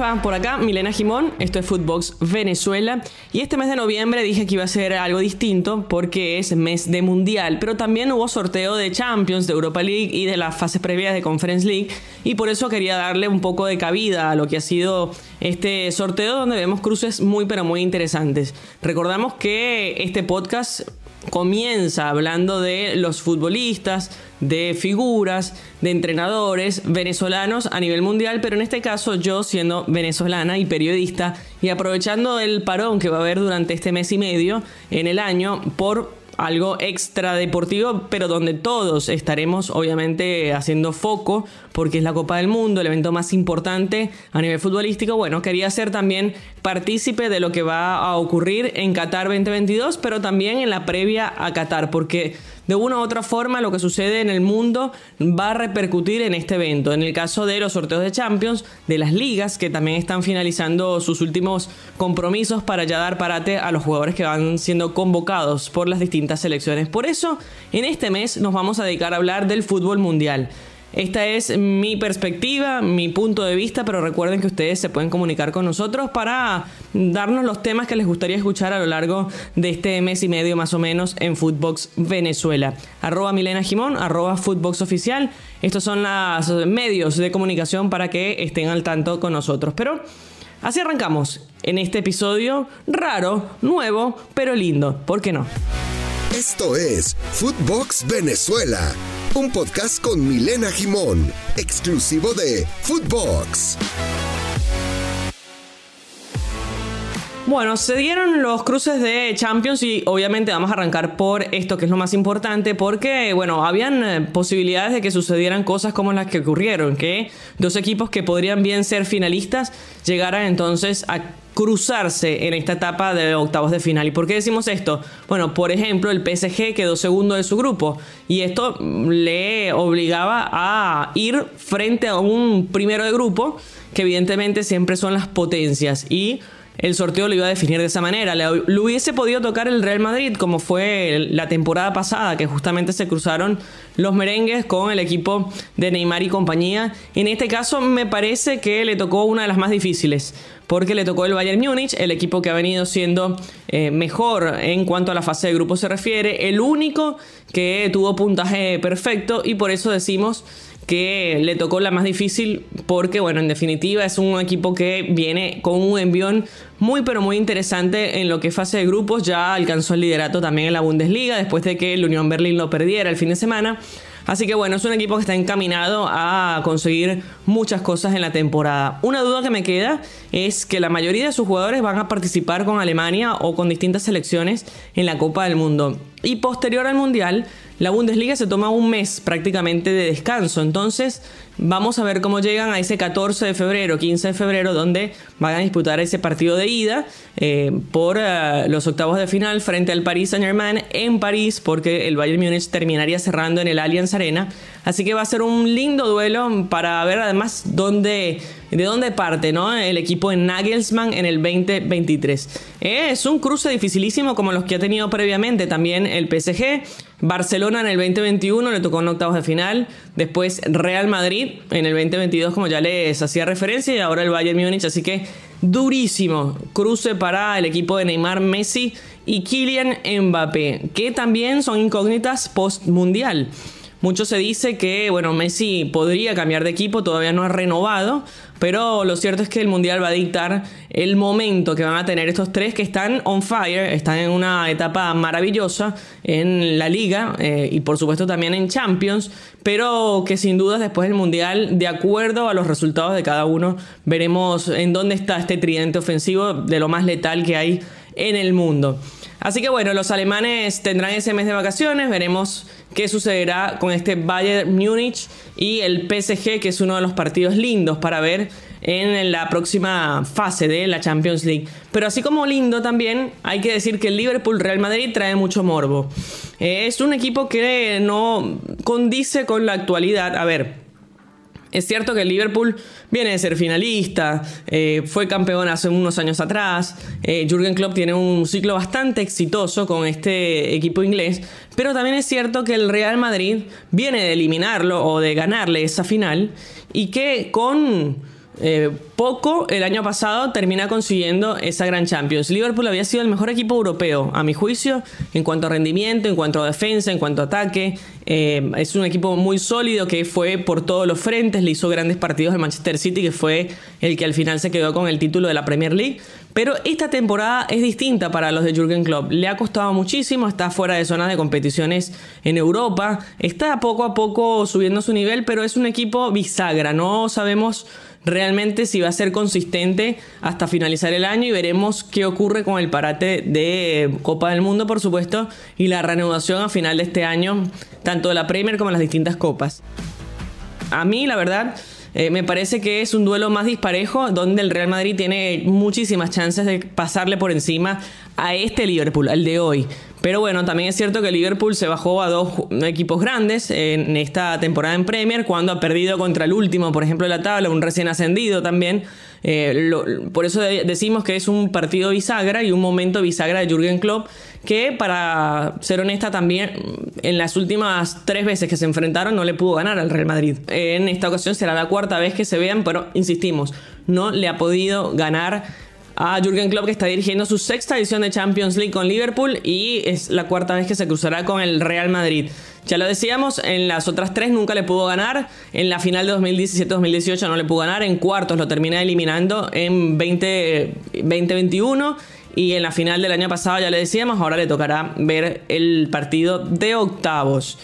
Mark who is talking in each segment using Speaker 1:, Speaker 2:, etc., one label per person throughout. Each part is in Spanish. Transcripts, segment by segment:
Speaker 1: va? Por acá, Milena Jimón, esto es Footbox Venezuela. Y este mes de noviembre dije que iba a ser algo distinto porque es mes de mundial, pero también hubo sorteo de Champions, de Europa League y de las fases previas de Conference League. Y por eso quería darle un poco de cabida a lo que ha sido este sorteo, donde vemos cruces muy, pero muy interesantes. Recordamos que este podcast comienza hablando de los futbolistas, de figuras, de entrenadores venezolanos a nivel mundial, pero en este caso yo siendo venezolana y periodista y aprovechando el parón que va a haber durante este mes y medio en el año por algo extra deportivo, pero donde todos estaremos obviamente haciendo foco, porque es la Copa del Mundo, el evento más importante a nivel futbolístico. Bueno, quería ser también partícipe de lo que va a ocurrir en Qatar 2022, pero también en la previa a Qatar, porque de una u otra forma lo que sucede en el mundo va a repercutir en este evento. En el caso de los sorteos de Champions, de las ligas que también están finalizando sus últimos compromisos para ya dar parate a los jugadores que van siendo convocados por las distintas selecciones. Por eso, en este mes nos vamos a dedicar a hablar del fútbol mundial. Esta es mi perspectiva, mi punto de vista, pero recuerden que ustedes se pueden comunicar con nosotros para darnos los temas que les gustaría escuchar a lo largo de este mes y medio más o menos en Footbox Venezuela. Arroba Milena Jimón, arroba Oficial. Estos son los medios de comunicación para que estén al tanto con nosotros. Pero así arrancamos en este episodio raro, nuevo, pero lindo. ¿Por qué no?
Speaker 2: Esto es Footbox Venezuela un podcast con Milena Jimón, exclusivo de Footbox.
Speaker 1: Bueno, se dieron los cruces de Champions y obviamente vamos a arrancar por esto que es lo más importante porque, bueno, habían eh, posibilidades de que sucedieran cosas como las que ocurrieron, que dos equipos que podrían bien ser finalistas llegaran entonces a cruzarse en esta etapa de octavos de final. ¿Y por qué decimos esto? Bueno, por ejemplo, el PSG quedó segundo de su grupo y esto le obligaba a ir frente a un primero de grupo que evidentemente siempre son las potencias y el sorteo lo iba a definir de esa manera. Le, hubiese podido tocar el Real Madrid como fue la temporada pasada, que justamente se cruzaron los merengues con el equipo de Neymar y compañía. En este caso me parece que le tocó una de las más difíciles, porque le tocó el Bayern Múnich, el equipo que ha venido siendo eh, mejor en cuanto a la fase de grupo se refiere, el único que tuvo puntaje perfecto y por eso decimos que le tocó la más difícil porque, bueno, en definitiva es un equipo que viene con un envión muy pero muy interesante en lo que es fase de grupos. Ya alcanzó el liderato también en la Bundesliga después de que el Unión Berlín lo perdiera el fin de semana. Así que bueno, es un equipo que está encaminado a conseguir muchas cosas en la temporada. Una duda que me queda es que la mayoría de sus jugadores van a participar con Alemania o con distintas selecciones en la Copa del Mundo. Y posterior al Mundial, la Bundesliga se toma un mes prácticamente de descanso. Entonces, vamos a ver cómo llegan a ese 14 de febrero, 15 de febrero, donde van a disputar ese partido de ida eh, por eh, los octavos de final frente al Paris Saint-Germain en París, porque el Bayern Múnich terminaría cerrando en el Allianz Arena. Así que va a ser un lindo duelo para ver además dónde, de dónde parte ¿no? el equipo en Nagelsmann en el 2023. Es un cruce dificilísimo como los que ha tenido previamente también el PSG. Barcelona en el 2021 le tocó en octavos de final. Después Real Madrid en el 2022, como ya les hacía referencia. Y ahora el Bayern Múnich. Así que durísimo cruce para el equipo de Neymar, Messi y Kylian Mbappé, que también son incógnitas post-mundial. Mucho se dice que, bueno, Messi podría cambiar de equipo, todavía no ha renovado, pero lo cierto es que el Mundial va a dictar el momento que van a tener estos tres que están on fire, están en una etapa maravillosa en la liga eh, y por supuesto también en Champions, pero que sin duda después del Mundial, de acuerdo a los resultados de cada uno, veremos en dónde está este tridente ofensivo de lo más letal que hay en el mundo. Así que bueno, los alemanes tendrán ese mes de vacaciones, veremos qué sucederá con este Bayern Múnich y el PSG, que es uno de los partidos lindos para ver en la próxima fase de la Champions League. Pero así como lindo también, hay que decir que el Liverpool Real Madrid trae mucho morbo. Es un equipo que no condice con la actualidad. A ver, es cierto que el Liverpool viene de ser finalista, eh, fue campeón hace unos años atrás, eh, Jürgen Klopp tiene un ciclo bastante exitoso con este equipo inglés, pero también es cierto que el Real Madrid viene de eliminarlo o de ganarle esa final y que con eh, poco el año pasado termina consiguiendo esa gran Champions. Liverpool había sido el mejor equipo europeo, a mi juicio, en cuanto a rendimiento, en cuanto a defensa, en cuanto a ataque. Eh, es un equipo muy sólido que fue por todos los frentes, le hizo grandes partidos al Manchester City, que fue el que al final se quedó con el título de la Premier League. Pero esta temporada es distinta para los de Jürgen Klopp. Le ha costado muchísimo, está fuera de zonas de competiciones en Europa, está poco a poco subiendo su nivel, pero es un equipo bisagra. No sabemos realmente si va a ser consistente hasta finalizar el año y veremos qué ocurre con el parate de Copa del Mundo, por supuesto, y la reanudación a final de este año, tanto de la Premier como las distintas copas. A mí, la verdad, eh, me parece que es un duelo más disparejo, donde el Real Madrid tiene muchísimas chances de pasarle por encima a este Liverpool, al de hoy. Pero bueno, también es cierto que Liverpool se bajó a dos equipos grandes en esta temporada en Premier, cuando ha perdido contra el último, por ejemplo, de la tabla, un recién ascendido también. Eh, por eso decimos que es un partido bisagra y un momento bisagra de Jürgen Klopp, que para ser honesta también en las últimas tres veces que se enfrentaron no le pudo ganar al Real Madrid. En esta ocasión será la cuarta vez que se vean, pero insistimos, no le ha podido ganar a Jürgen Klopp que está dirigiendo su sexta edición de Champions League con Liverpool y es la cuarta vez que se cruzará con el Real Madrid. Ya lo decíamos, en las otras tres nunca le pudo ganar, en la final de 2017-2018 no le pudo ganar, en cuartos lo termina eliminando en 2021 y en la final del año pasado ya le decíamos, ahora le tocará ver el partido de octavos.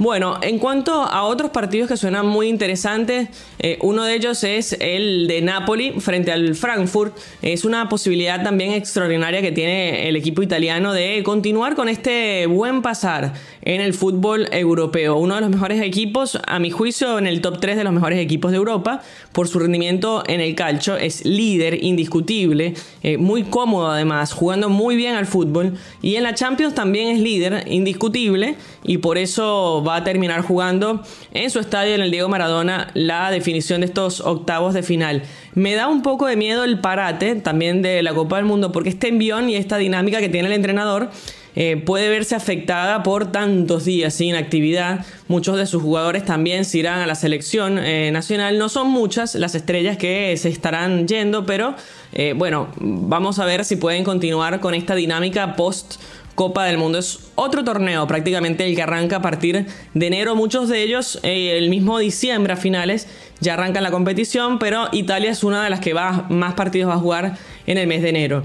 Speaker 1: Bueno, en cuanto a otros partidos que suenan muy interesantes, eh, uno de ellos es el de Napoli frente al Frankfurt. Es una posibilidad también extraordinaria que tiene el equipo italiano de continuar con este buen pasar en el fútbol europeo. Uno de los mejores equipos, a mi juicio, en el top 3 de los mejores equipos de Europa, por su rendimiento en el calcio. Es líder indiscutible, eh, muy cómodo además, jugando muy bien al fútbol. Y en la Champions también es líder indiscutible y por eso va a terminar jugando en su estadio en el Diego Maradona la definición de estos octavos de final. Me da un poco de miedo el parate también de la Copa del Mundo porque este envión y esta dinámica que tiene el entrenador eh, puede verse afectada por tantos días sin actividad. Muchos de sus jugadores también se irán a la selección eh, nacional. No son muchas las estrellas que se estarán yendo, pero eh, bueno, vamos a ver si pueden continuar con esta dinámica post Copa del Mundo. Es otro torneo prácticamente el que arranca a partir de enero. Muchos de ellos el mismo diciembre a finales ya arrancan la competición, pero Italia es una de las que va, más partidos va a jugar en el mes de enero.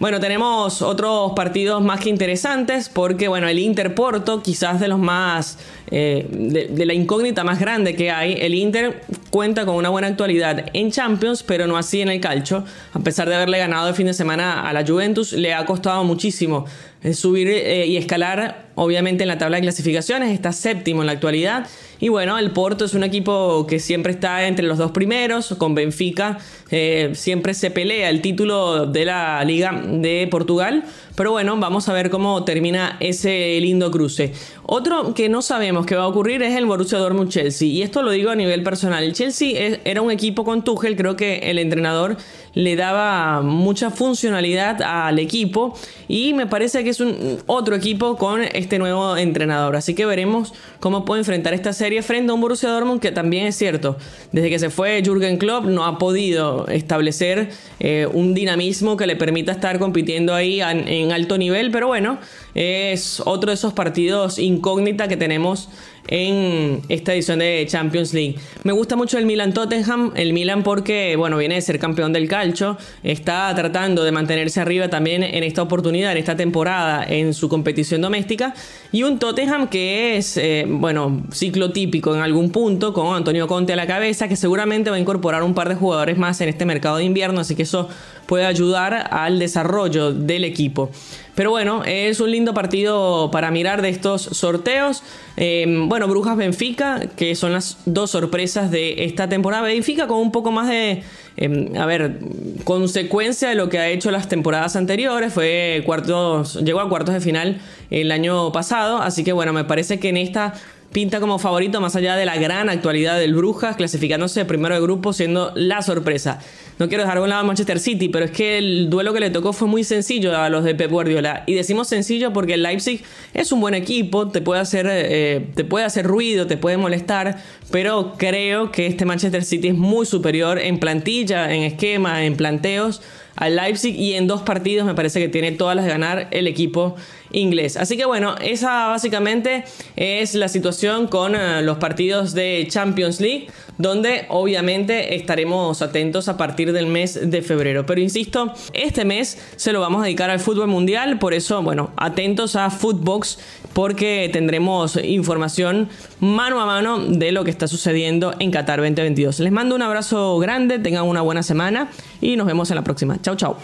Speaker 1: Bueno, tenemos otros partidos más que interesantes porque, bueno, el Inter Porto, quizás de los más, eh, de, la incógnita más grande que hay, el Inter cuenta con una buena actualidad en Champions, pero no así en el calcio. A pesar de haberle ganado el fin de semana a la Juventus, le ha costado muchísimo eh, subir eh, y escalar, obviamente en la tabla de clasificaciones, está séptimo en la actualidad. Y bueno, el Porto es un equipo que siempre está entre los dos primeros, con Benfica, eh, siempre se pelea el título de la Liga de Portugal. Pero bueno, vamos a ver cómo termina ese lindo cruce. Otro que no sabemos qué va a ocurrir es el Borussia Dortmund-Chelsea. Y esto lo digo a nivel personal. El Chelsea era un equipo con Tuchel, creo que el entrenador le daba mucha funcionalidad al equipo y me parece que es un otro equipo con este nuevo entrenador. Así que veremos cómo puede enfrentar esta serie frente a un Borussia Dortmund que también es cierto, desde que se fue Jürgen Klopp no ha podido establecer eh, un dinamismo que le permita estar compitiendo ahí en alto nivel, pero bueno, es otro de esos partidos incógnita que tenemos en esta edición de Champions League. Me gusta mucho el Milan Tottenham, el Milan porque bueno, viene de ser campeón del calcio, está tratando de mantenerse arriba también en esta oportunidad, en esta temporada en su competición doméstica y un Tottenham que es eh, bueno, ciclo típico en algún punto con Antonio Conte a la cabeza que seguramente va a incorporar un par de jugadores más en este mercado de invierno, así que eso puede ayudar al desarrollo del equipo. Pero bueno, es un lindo partido para mirar de estos sorteos. Em, bueno, Brujas Benfica, que son las dos sorpresas de esta temporada. Benfica con un poco más de, em, a ver, consecuencia de lo que ha hecho las temporadas anteriores. Fue cuartos, llegó a cuartos de final el año pasado. Así que bueno, me parece que en esta pinta como favorito más allá de la gran actualidad del Brujas, clasificándose primero de grupo, siendo la sorpresa. No quiero dejar a un lado a Manchester City, pero es que el duelo que le tocó fue muy sencillo a los de Pep Guardiola. Y decimos sencillo porque el Leipzig es un buen equipo, te puede hacer, eh, te puede hacer ruido, te puede molestar, pero creo que este Manchester City es muy superior en plantilla, en esquema, en planteos al Leipzig y en dos partidos me parece que tiene todas las de ganar el equipo inglés. Así que bueno, esa básicamente es la situación con eh, los partidos de Champions League, donde obviamente estaremos atentos a partir del mes de febrero. Pero insisto, este mes se lo vamos a dedicar al fútbol mundial, por eso, bueno, atentos a Footbox porque tendremos información mano a mano de lo que está sucediendo en Qatar 2022. Les mando un abrazo grande, tengan una buena semana y nos vemos en la próxima. Chau, chau.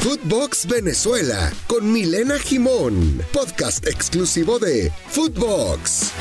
Speaker 2: Footbox Venezuela con Milena Jimón, podcast exclusivo de Footbox.